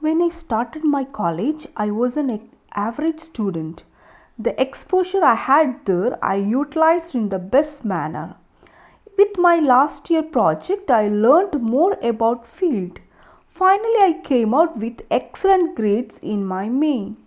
When I started my college, I was an average student. The exposure I had there, I utilized in the best manner. With my last year project, I learned more about field. Finally, I came out with excellent grades in my main.